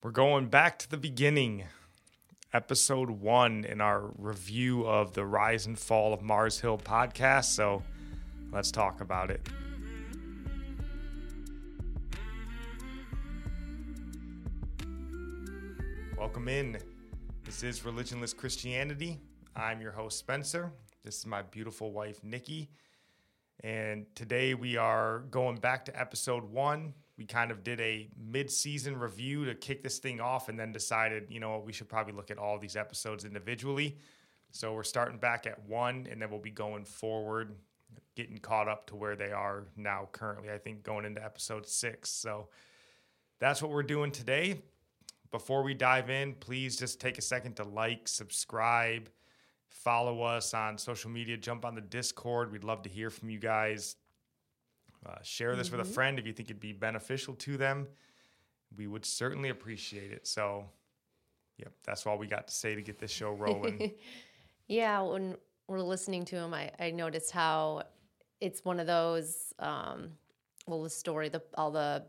We're going back to the beginning, episode one in our review of the Rise and Fall of Mars Hill podcast. So let's talk about it. Welcome in. This is Religionless Christianity. I'm your host, Spencer. This is my beautiful wife, Nikki. And today we are going back to episode one. We kind of did a mid season review to kick this thing off and then decided, you know we should probably look at all these episodes individually. So we're starting back at one and then we'll be going forward, getting caught up to where they are now currently, I think going into episode six. So that's what we're doing today. Before we dive in, please just take a second to like, subscribe, follow us on social media, jump on the Discord. We'd love to hear from you guys. Uh, share this Mm-hmm. with a friend if you think it'd be beneficial to them. We would certainly appreciate it. So, yep, that's all we got to say to get this show rolling. Yeah, when we're listening to him, I, I noticed how it's one of those. Um, well, the story, the all the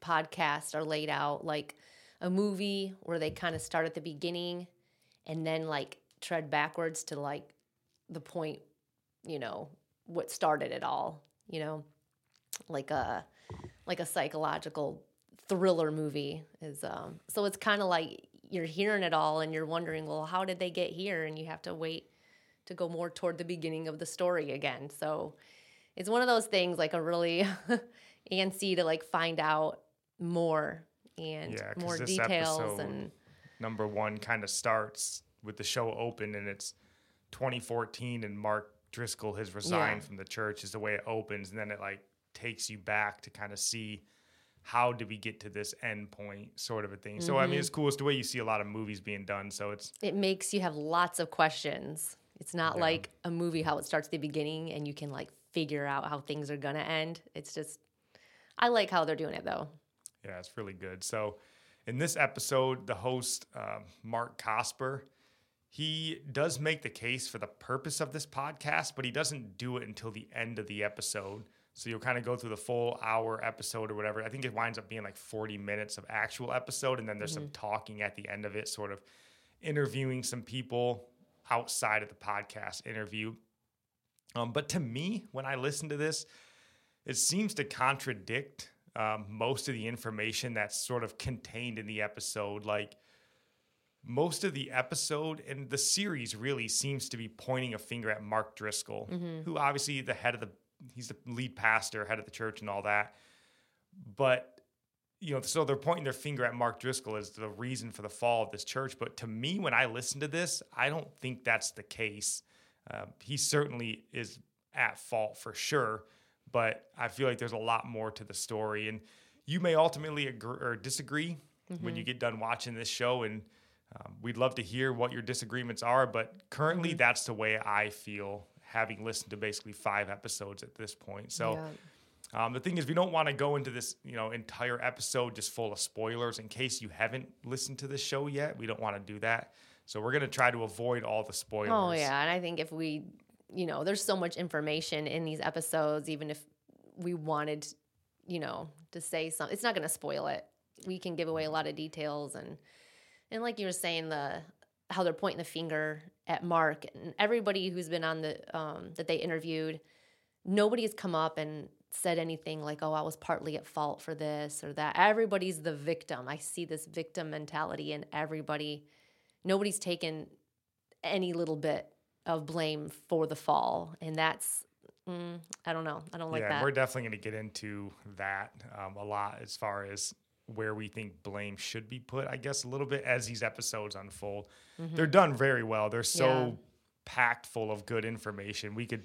podcasts are laid out like a movie where they kind of start at the beginning and then like tread backwards to like the point, you know, what started it all. You know, like a like a psychological thriller movie is. Um, so it's kind of like you're hearing it all and you're wondering, well, how did they get here? And you have to wait to go more toward the beginning of the story again. So it's one of those things like a really antsy to like find out more and Yeah, more details and Number one kind of starts with the show open and it's 2014 and Mark Driscoll has resigned Yeah. from the church is the way it opens. And then it like takes you back to kind of see how did we get to this end point sort of a thing. So, I Mm-hmm. mean, it's cool. It's the way you see a lot of movies being done. So it's, it makes you have lots of questions. It's not Yeah. like a movie how it starts at the beginning and you can like figure out how things are gonna end. It's just I like how they're doing it though. Yeah, it's really good. So, in this episode, the host, uh, Mark Cosper, he does make the case for the purpose of this podcast, but he doesn't do it until the end of the episode. So, you'll kind of go through the full hour episode or whatever. I think it winds up being like 40 minutes of actual episode, and then there's some talking at the end of it, sort of interviewing some people outside of the podcast interview. Um, but to me, when I listen to this, it seems to contradict um, most of the information that's sort of contained in the episode. Like most of the episode and the series really seems to be pointing a finger at Mark Driscoll, who obviously the head of the he's the lead pastor, head of the church, and all that. But you know, so they're pointing their finger at Mark Driscoll as the reason for the fall of this church. But to me, when I listen to this, I don't think that's the case. Uh, he certainly is at fault for sure, but I feel like there's a lot more to the story. And you may ultimately agree or disagree when you get done watching this show, and um, we'd love to hear what your disagreements are. But currently, that's the way I feel, having listened to basically five episodes at this point. So. Yeah. Um, the thing is, we don't want to go into this, you know, entire episode just full of spoilers in case you haven't listened to the show yet. We don't want to do that, so we're gonna try to avoid all the spoilers. Oh yeah, and I think if we, you know, there's so much information in these episodes. Even if we wanted, you know, to say something, it's not going to spoil it. We can give away a lot of details, and and like you were saying, the how they're pointing the finger at Mark and everybody who's been on the um, that they interviewed. Nobody has come up and said anything like, "Oh, I was partly at fault for this or that." Everybody's the victim. I see this victim mentality in everybody. Nobody's taken any little bit of blame for the fall, and that's mm, I don't know. I don't like yeah, that. we're definitely gonna get into that um, a lot as far as where we think blame should be put. I guess a little bit as these episodes unfold. They're done very well. They're so Mm-hmm. Yeah. packed full of good information. We could.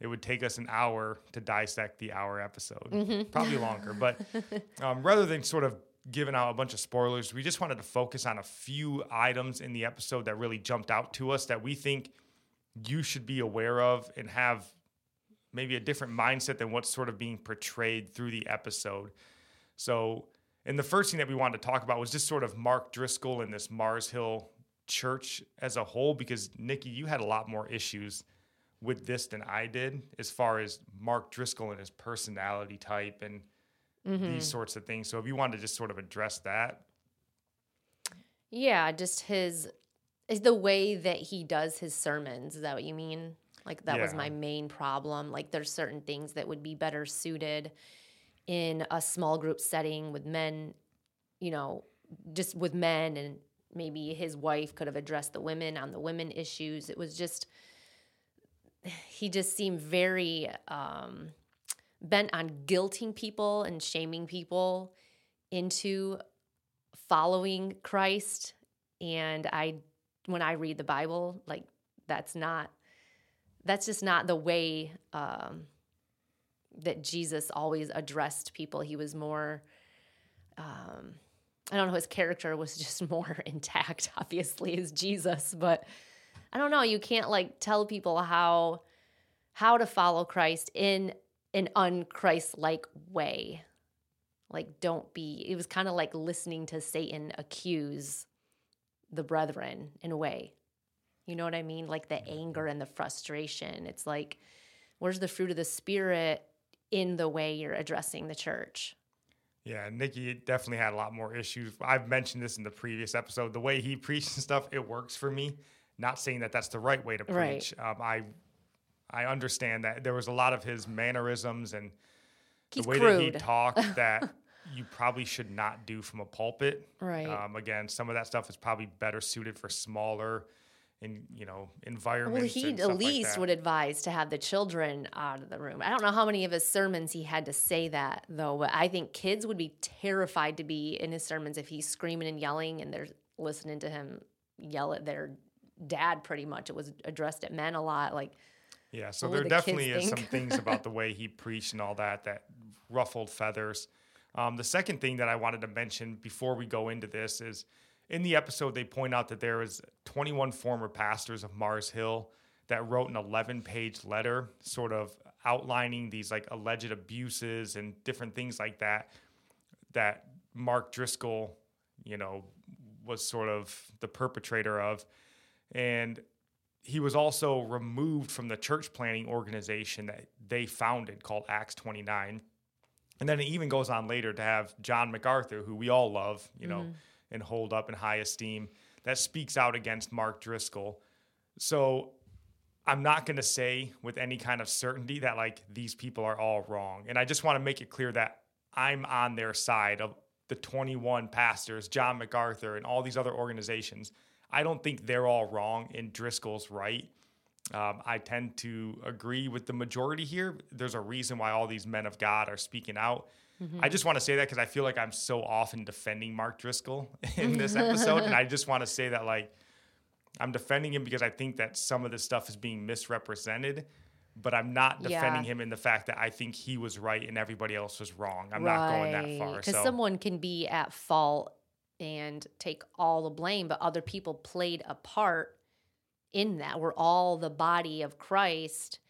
It would take us an hour to dissect the hour episode, Mm-hmm. probably longer. But um, rather than sort of giving out a bunch of spoilers, we just wanted to focus on a few items in the episode that really jumped out to us that we think you should be aware of and have maybe a different mindset than what's sort of being portrayed through the episode. So, and the first thing that we wanted to talk about was just sort of Mark Driscoll and this Mars Hill church as a whole, because Nikki, you had a lot more issues with this than I did as far as Mark Driscoll and his personality type and mm-hmm. these sorts of things. So if you wanted to just sort of address that. Yeah, just his is the way that he does his sermons. Is that what you mean? Like that was my main problem. Like there's certain things that would be better suited in a small group setting with men, you know, just with men and maybe his wife could have addressed the women on the women issues. It was just he just seemed very um bent on guilting people and shaming people into following Christ. And I, when I read the Bible, like that's not, that's just not the way um, that Jesus always addressed people. He was more, um, I don't know, his character was just more intact, obviously, as Jesus, but I don't know. You can't like tell people how how to follow Christ in an unchrist-like way. Like, don't be. It was kind of like listening to Satan accuse the brethren in a way. You know what I mean? Like the anger and the frustration. It's like, where's the fruit of the spirit in the way you're addressing the church? Yeah, Nikki definitely had a lot more issues. I've mentioned this in the previous episode. The way he preached and stuff, it works for me. Not saying that that's the right way to Right. preach. Um, I I understand that there was a lot of his mannerisms and He's the way that he talked that you probably should not do from a pulpit. Right. Um, again, some of that stuff is probably better suited for smaller, in you know, environment. Well, he and at like least that. would advise to have the children out of the room. I don't know how many of his sermons he had to say that though, but I think kids would be terrified to be in his sermons if he's screaming and yelling and they're listening to him yell at their dad pretty much. It was addressed at men a lot. Like, Yeah, so there the definitely is some things about the way he preached and all that that ruffled feathers. Um, the second thing that I wanted to mention before we go into this is in the episode they point out that there was 21 former pastors of Mars Hill that wrote an 11 page letter sort of outlining these like alleged abuses and different things like that that Mark Driscoll, you know, was sort of the perpetrator of. And he was also removed from the church planting organization that they founded called Acts 29. And then it even goes on later to have John MacArthur, who we all love, you know, mm-hmm. And hold up in high esteem, that speaks out against Mark Driscoll. So I'm not going to say with any kind of certainty that like these people are all wrong. And I just want to make it clear that I'm on their side of the 21 pastors, John MacArthur, and all these other organizations. I don't think they're all wrong and Driscoll's right. Um, I tend to agree with the majority here. There's a reason why all these men of God are speaking out. I just want to say that because I feel like I'm so often defending Mark Driscoll in this episode. and I just want to say that, like, I'm defending him because I think that some of this stuff is being misrepresented, but I'm not defending Yeah. him in the fact that I think he was right and everybody else was wrong. I'm not going that far. Because So someone can be at fault and take all the blame, but other people played a part in that. We're all the body of Christ.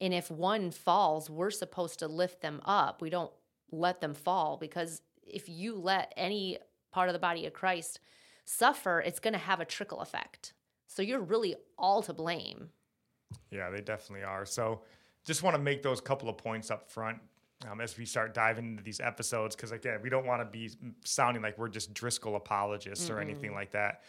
And if one falls, we're supposed to lift them up. We don't let them fall because if you let any part of the body of Christ suffer, it's going to have a trickle effect. So you're really all to blame. Yeah, they definitely are. So just want to make those couple of points up front um, as we start diving into these episodes. Because again, we don't want to be sounding like we're just Driscoll apologists or anything like that.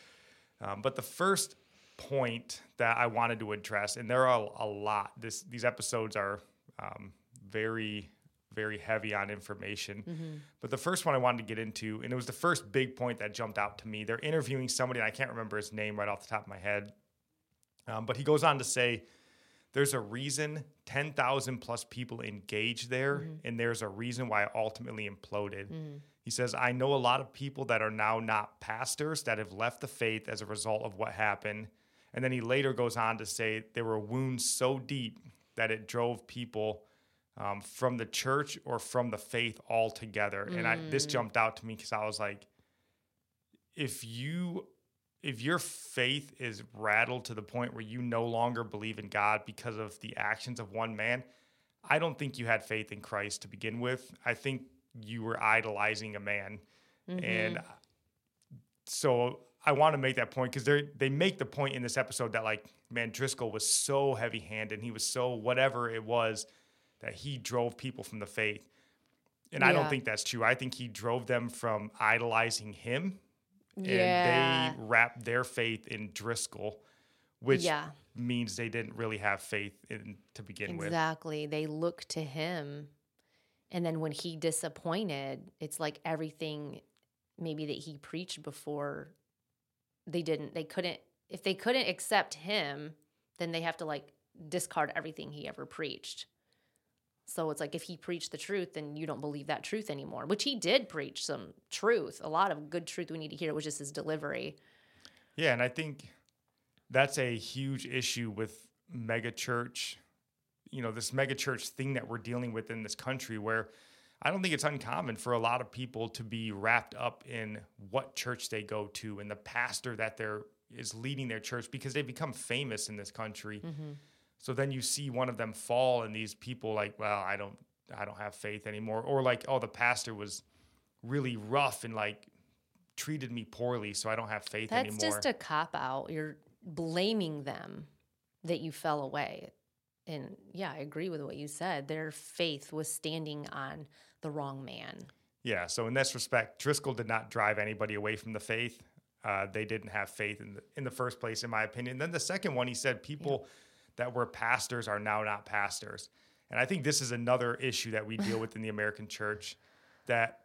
Um, but the first point that I wanted to address, and there are a lot. This these episodes are um, very very heavy on information. Mm-hmm. But the first one I wanted to get into, and it was the first big point that jumped out to me. They're interviewing somebody, and I can't remember his name right off the top of my head. Um, but he goes on to say, there's a reason 10,000 plus people engaged there, mm-hmm. and there's a reason why it ultimately imploded. Mm-hmm. He says, I know a lot of people that are now not pastors that have left the faith as a result of what happened. And then he later goes on to say there were wounds so deep that it drove people um, from the church or from the faith altogether. And I, this jumped out to me because I was like, if you if your faith is rattled to the point where you no longer believe in God because of the actions of one man, I don't think you had faith in Christ to begin with. I think you were idolizing a man. And so I want to make that point because they they make the point in this episode that like man Driscoll was so heavy handed and he was so whatever it was that he drove people from the faith. And I don't think that's true. I think he drove them from idolizing him Yeah. and they wrapped their faith in Driscoll, which Yeah. means they didn't really have faith in to begin with. Exactly. They look to him. And then when he disappointed, it's like everything maybe that he preached before they didn't they couldn't if they couldn't accept him, then they have to like discard everything he ever preached. So it's like if he preached the truth, then you don't believe that truth anymore, which he did preach some truth, a lot of good truth we need to hear, It was just his delivery. Yeah, and I think that's a huge issue with mega church, you know, this mega church thing that we're dealing with in this country where I don't think it's uncommon for a lot of people to be wrapped up in what church they go to and the pastor that they're is leading their church because they become famous in this country. Mm-hmm. So then you see one of them fall and these people like, well, I don't I don't have faith anymore or like, oh, the pastor was really rough and like treated me poorly, so I don't have faith That's anymore. That's just a cop out. You're blaming them that you fell away. And yeah, I agree with what you said. Their faith was standing on the wrong man. Yeah. So in this respect, Driscoll did not drive anybody away from the faith. Uh, they didn't have faith in the in the first place, in my opinion. Then the second one, he said people that were pastors are now not pastors, and I think this is another issue that we deal with in the American church. That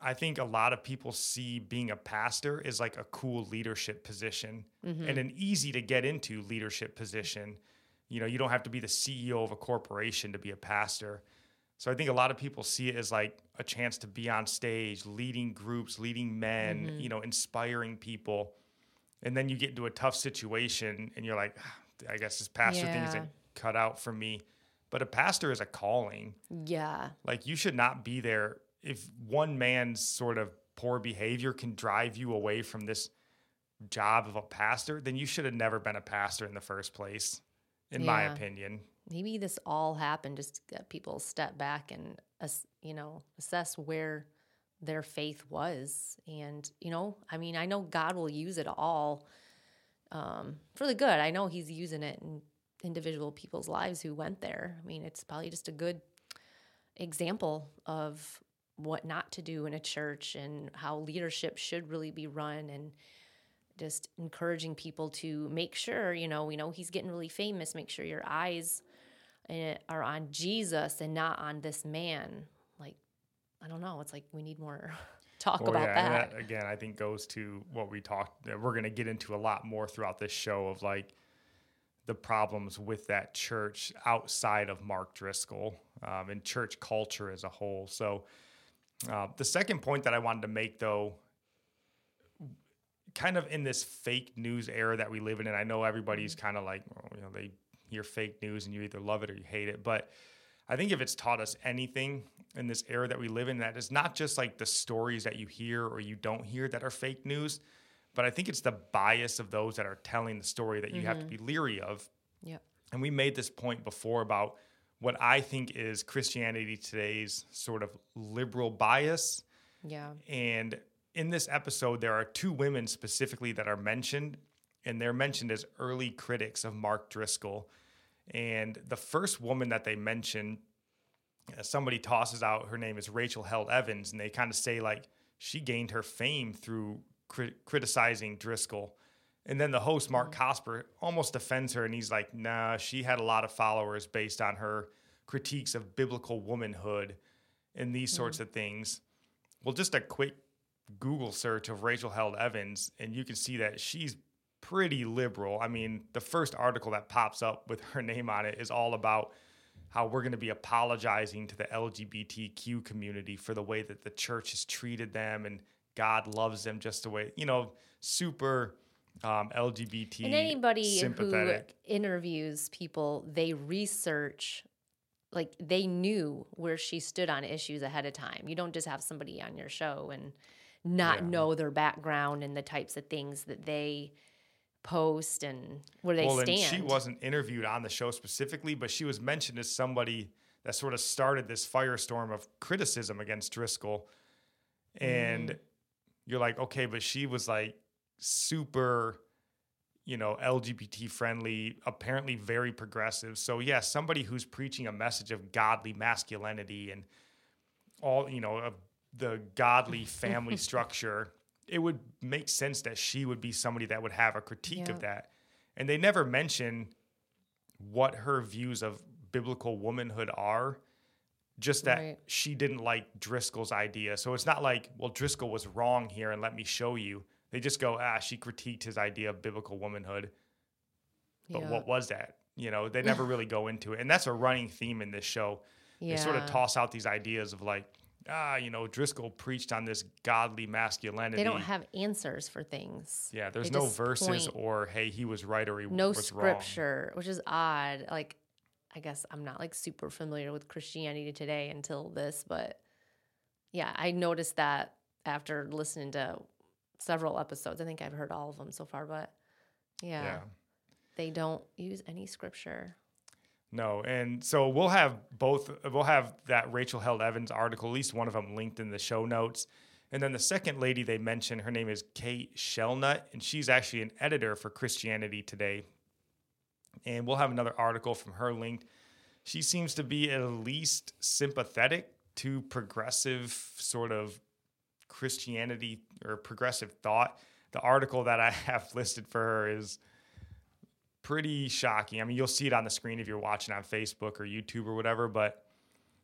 I think a lot of people see being a pastor is like a cool leadership position and an easy to get into leadership position. You know, you don't have to be the CEO of a corporation to be a pastor. So I think a lot of people see it as like a chance to be on stage, leading groups, leading men, you know, inspiring people. And then you get into a tough situation and you're like, "Ah, I guess this pastor thing Yeah. isn't cut out for me. But a pastor is a calling. Yeah. Like you should not be there if one man's sort of poor behavior can drive you away from this job of a pastor, then you should have never been a pastor in the first place, in my opinion. Maybe this all happened just to get people step back and you know assess where their faith was and you know i mean i know god will use it all um, for the good. I know he's using it in individual people's lives who went there. I mean it's probably just a good example of what not to do in a church and how leadership should really be run and just encouraging people to make sure you know we know he's getting really famous. Make sure your eyes eh, are on jesus and not on this man. Like i don't know. It's like we need more talk Well, about yeah, and that. that again, I think goes to what we talked. that We're going to get into a lot more throughout this show of like the problems with that church outside of Mark Driscoll um, and church culture as a whole. So, uh, the second point that I wanted to make, though, kind of in this fake news era that we live in, and I know everybody's kind of like, well, you know, they hear fake news and you either love it or you hate it, but I think if it's taught us anything in this era that we live in, that is not just like the stories that you hear or you don't hear that are fake news, but I think it's the bias of those that are telling the story that you have to mm-hmm. be leery of. Yep. And we made this point before about what I think is Christianity today's sort of liberal bias. Yeah. And in this episode, there are two women specifically that are mentioned, and they're mentioned as early critics of Mark Driscoll. And the first woman that they mention, uh, somebody tosses out, her name is Rachel Held Evans, and they kind of say, like, she gained her fame through crit- criticizing Driscoll. And then the host, Mark Cosper, almost defends her, and he's like, nah, she had a lot of followers based on her critiques of biblical womanhood and these sorts of things. Well, just a quick Google search of Rachel Held Evans, and you can see that she's pretty liberal. I mean, the first article that pops up with her name on it is all about how we're going to be apologizing to the LGBTQ community for the way that the church has treated them and God loves them just the way, you know, super um, LGBT And anybody sympathetic. who interviews people, they research, like they knew where she stood on issues ahead of time. You don't just have somebody on your show and not Yeah. know their background and the types of things that they post and where they well, stand. and she wasn't interviewed on the show specifically, but she was mentioned as somebody that sort of started this firestorm of criticism against Driscoll. And Mm-hmm. you're like, okay, but she was like super, you know, LGBT friendly, apparently very progressive. So, yeah, somebody who's preaching a message of godly masculinity and all, you know, of the godly family structure it would make sense that she would be somebody that would have a critique Yeah. of that. And they never mention what her views of biblical womanhood are. Just that Right. she didn't like Driscoll's idea. So it's not like, well, Driscoll was wrong here and let me show you. They just go, ah, she critiqued his idea of biblical womanhood. But yeah. what was that? You know, they never really go into it. And that's a running theme in this show. They sort of toss out these ideas of like, ah, you know, Driscoll preached on this godly masculinity. They don't have answers for things. yeah, there's they no verses point- or hey, he was right or he No was wrong. No scripture, which is odd. Like, I guess I'm not like super familiar with Christianity today until this, but yeah, I noticed that after listening to several episodes. I think I've heard all of them so far, but yeah, Yeah. they don't use any scripture. No, and so we'll have both. We'll have that Rachel Held Evans article, at least one of them, linked in the show notes. And then the second lady they mentioned, her name is Kate Shellnutt, and she's actually an editor for Christianity Today. And we'll have another article from her linked. She seems to be at least sympathetic to progressive sort of Christianity or progressive thought. The article that I have listed for her is pretty shocking. I mean, you'll see it on the screen if you're watching on Facebook or YouTube or whatever. But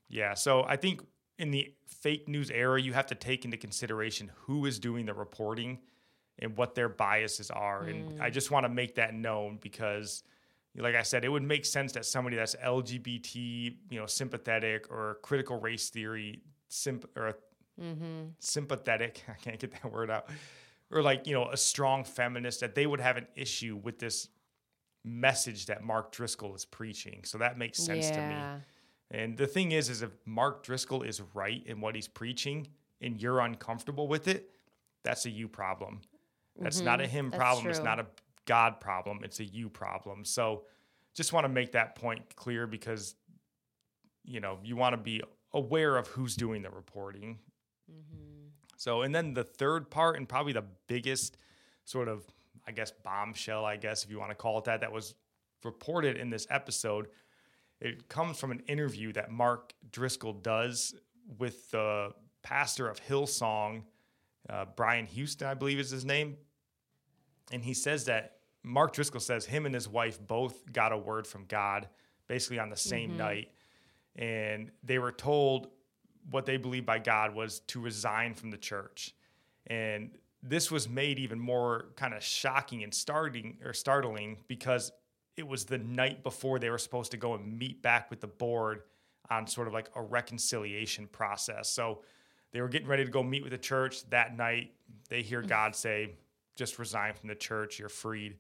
yeah, so I think in the fake news era, you have to take into consideration who is doing the reporting and what their biases are. And I just want to make that known because, like I said, it would make sense that somebody that's LGBT, you know, sympathetic or critical race theory, simp or Mm-hmm. sympathetic, I can't get that word out, or like, you know, a strong feminist, that they would have an issue with this message that Mark Driscoll is preaching. So that makes sense to me. And the thing is, is if Mark Driscoll is right in what he's preaching and you're uncomfortable with it, that's a you problem. That's not a him Mm-hmm. That's problem. It's not a God problem. It's a you problem. So just want to make that point clear because, you know, you want to be aware of who's doing the reporting. Mm-hmm. So, and then the third part, and probably the biggest sort of, I guess, bombshell, I guess, if you want to call it that, that was reported in this episode. It comes from an interview that Mark Driscoll does with the pastor of Hillsong, uh, Brian Houston, I believe is his name. And he says that Mark Driscoll says him and his wife both got a word from God basically on the same night. And they were told what they believed by God was to resign from the church. And this was made even more kind of shocking and starting or startling because it was the night before they were supposed to go and meet back with the board on sort of like a reconciliation process. So they were getting ready to go meet with the church that night. They hear mm. God say, just resign from the church, you're freed.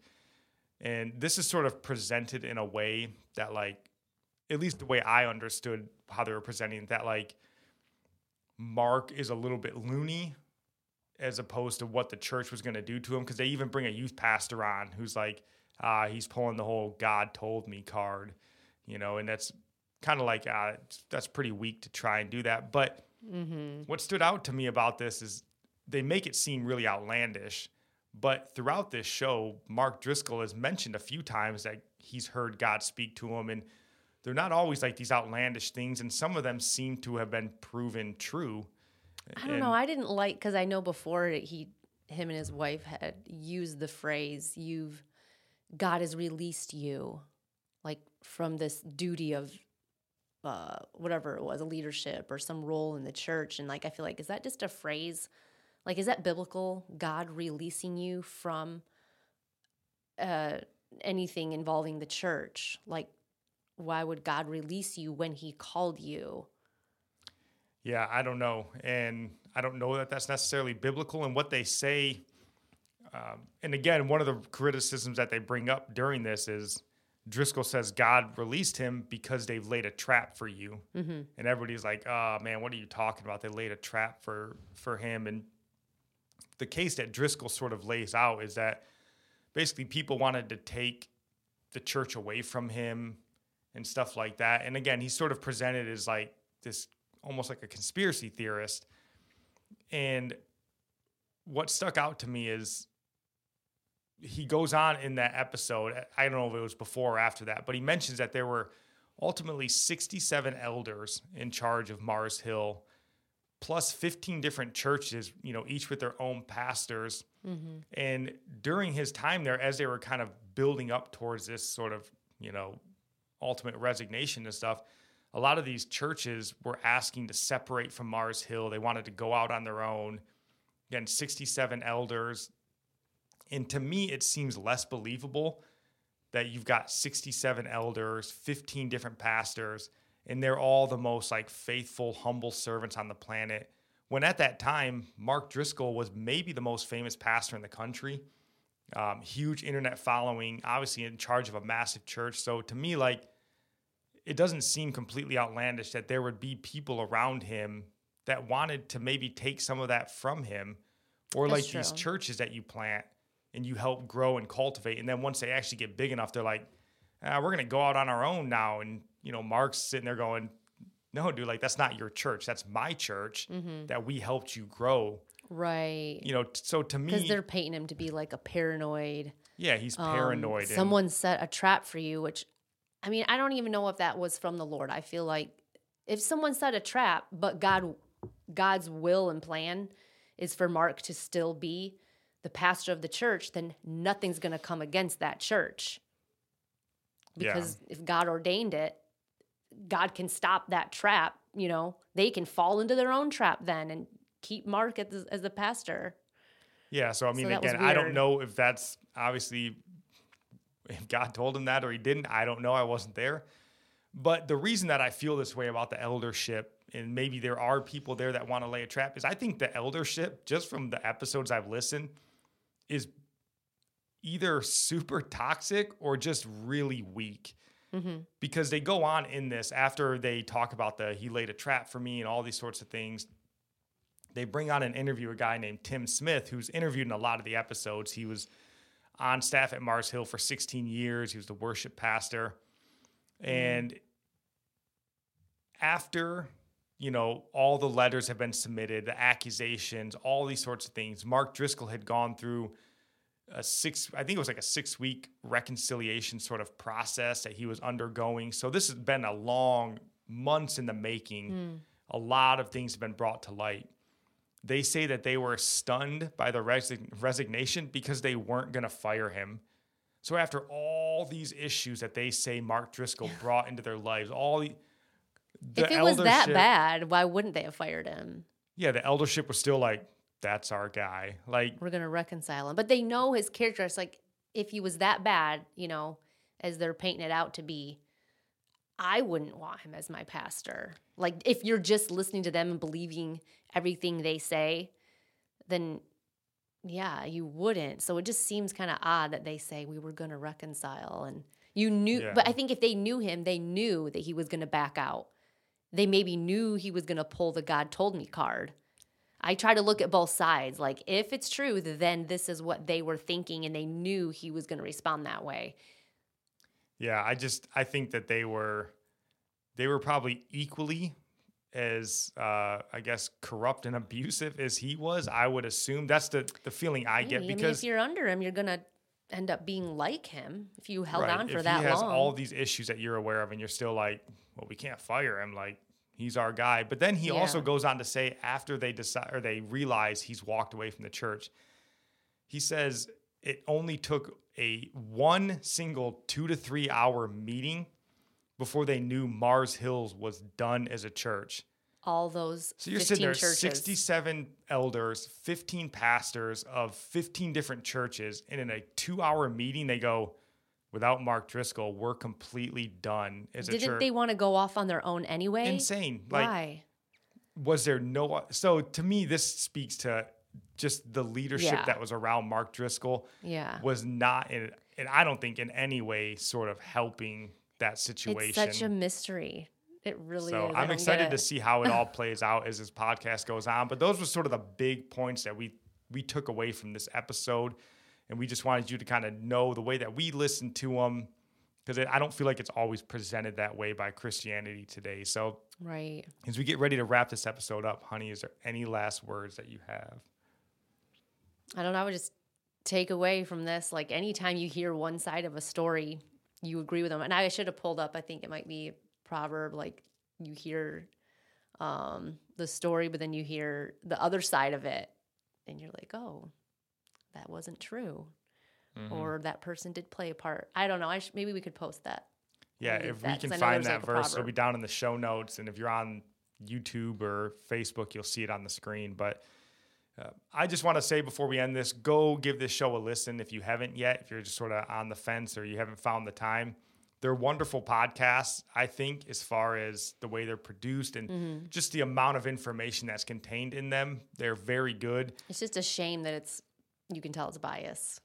And this is sort of presented in a way that, like, at least the way I understood how they were presenting that, like, Mark is a little bit loony as opposed to what the church was going to do to him. Because they even bring a youth pastor on who's like, uh, he's pulling the whole God told me card, you know, and that's kind of like, uh, that's pretty weak to try and do that. But Mm-hmm. what stood out to me about this is they make it seem really outlandish. But throughout this show, Mark Driscoll has mentioned a few times that he's heard God speak to him, and they're not always like these outlandish things, and some of them seem to have been proven true. I don't know. I didn't like because I know before he, him and his wife had used the phrase "You've God has released you," like from this duty of uh, whatever it was, a leadership or some role in the church. And like, I feel like is that just a phrase? Like, is that biblical? God releasing you from uh, anything involving the church? Like, why would God release you when He called you? Yeah, I don't know. And I don't know that that's necessarily biblical. And what they say, um, and again, one of the criticisms that they bring up during this is Driscoll says God released him because they've laid a trap for you. Mm-hmm. And everybody's like, oh man, what are you talking about? They laid a trap for, for him. And the case that Driscoll sort of lays out is that basically people wanted to take the church away from him and stuff like that. And again, he's sort of presented as like this almost like a conspiracy theorist. And what stuck out to me is he goes on in that episode. I don't know if it was before or after that, but he mentions that there were ultimately 67 elders in charge of Mars Hill plus 15 different churches, you know, each with their own pastors. Mm-hmm. And during his time there, as they were kind of building up towards this sort of, you know, ultimate resignation and stuff, a lot of these churches were asking to separate from Mars Hill. They wanted to go out on their own. Again, 67 elders. And to me, it seems less believable that you've got 67 elders, 15 different pastors, and they're all the most like faithful, humble servants on the planet. When at that time, Mark Driscoll was maybe the most famous pastor in the country, um, huge internet following, obviously in charge of a massive church. So to me, like, it doesn't seem completely outlandish that there would be people around him that wanted to maybe take some of that from him, or That's like these churches that you plant and you help grow and cultivate. And then once they actually get big enough, they're like, ah, we're going to go out on our own now. And, you know, Mark's sitting there going, no, dude, like that's not your church. That's my church Mm-hmm. that we helped you grow. Right. You know, t- so to me Because they're painting him to be like a paranoid. yeah, he's um, paranoid. and- someone set a trap for you, which, I mean, I don't even know if that was from the Lord. I feel like if someone set a trap, but God, God's will and plan is for Mark to still be the pastor of the church, then nothing's going to come against that church. Yeah. Because if God ordained it, God can stop that trap. You know, they can fall into their own trap then and keep Mark as the, as the pastor. Yeah, so I mean, was again, I don't know if that's obviously if God told him that or he didn't. I don't know. I wasn't there. But the reason that I feel this way about the eldership, and maybe there are people there that want to lay a trap, is I think the eldership, just from the episodes I've listened, is either super toxic or just really weak Mm-hmm. because they go on in this after they talk about the he laid a trap for me and all these sorts of things they bring on an interview a guy named tim smith who's interviewed in a lot of the episodes he was on staff at mars hill for 16 years. He was the worship pastor. And after you know all the letters have been submitted the accusations all these sorts of things mark driscoll had gone through a six i think it was like a six week reconciliation sort of process that he was undergoing. So this has been a long months in the making. Hmm. A lot of things have been brought to light they say that they were stunned by the resi- resignation because they weren't going to fire him so after all these issues that they say mark driscoll brought into their lives all the, the if it was that bad, why wouldn't they have fired him? yeah the eldership was still like that's our guy like We're gonna reconcile him, but they know his character. It's like if he was that bad, you know, as they're painting it out to be, I wouldn't want him as my pastor. Like if you're just listening to them and believing everything they say, then yeah, you wouldn't. So it just seems kind of odd that they say we were gonna reconcile and you knew Yeah. but I think if they knew him, they knew that he was gonna back out. They maybe knew he was gonna pull the God told me card. I try to look at both sides. Like, if it's true, then this is what they were thinking, and they knew he was going to respond that way. Yeah, I just I think that they were they were probably equally as uh, I guess corrupt and abusive as he was. I would assume that's the the feeling I get I mean, because if you're under him, you're going to end up being like him if you held right, on for if that he has long. all these issues that you're aware of, and you're still like, well, we can't fire him. Like he's our guy. But then he also goes on to say after they decide or they realize he's walked away from the church, he says it only took a one single two to three hour meeting before they knew Mars Hills was done as a church. all those So you're 15 sitting there, churches. 67 elders, 15 pastors of 15 different churches, and in a two hour meeting, they go, without Mark Driscoll, we're completely done as a church." Didn't they want to go off on their own anyway? Insane. Like, Why? was there no. So to me, this speaks to just the leadership Yeah. that was around Mark Driscoll Yeah. was not in, and I don't think in any way sort of helping that situation. It's such a mystery. It really so is. I'm excited to see how it all plays out as this podcast goes on. But those were sort of the big points that we we took away from this episode, and we just wanted you to kind of know the way that we listen to them, because I don't feel like it's always presented that way by Christianity today. So Right. as we get ready to wrap this episode up, honey, is there any last words that you have? I don't know. I would just take away from this like anytime you hear one side of a story, you agree with them. And I should have pulled up, I think it might be a proverb like you hear um, the story, but then you hear the other side of it, and you're like, oh, that wasn't true, Mm-hmm. or that person did play a part. I don't know. I sh- maybe we could post that. Yeah, if we that, can I know find that like, verse, it'll be down in the show notes. And if you're on YouTube or Facebook, you'll see it on the screen. But uh, I just want to say before we end this, go give this show a listen if you haven't yet. If you're just sort of on the fence or you haven't found the time, they're wonderful podcasts. I think as far as the way they're produced and Mm-hmm. just the amount of information that's contained in them, they're very good. It's just a shame that it's you can tell it's bias.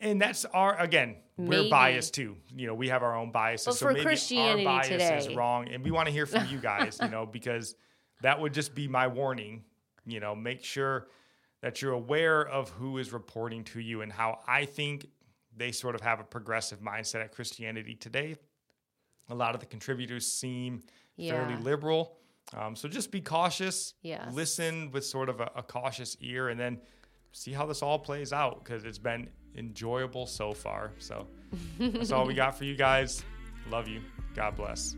And that's our again, we're biased too. You know, we have our own biases. But so for maybe Christianity our bias is wrong. And we want to hear from you guys, you know, because that would just be my warning. You know, make sure that you're aware of who is reporting to you and how I think they sort of have a progressive mindset at Christianity today. A lot of the contributors seem fairly liberal. Um, so just be cautious. Yes. Listen with sort of a, a cautious ear and then see how this all plays out because it's been enjoyable so far. So that's all we got for you guys. Love you. God bless.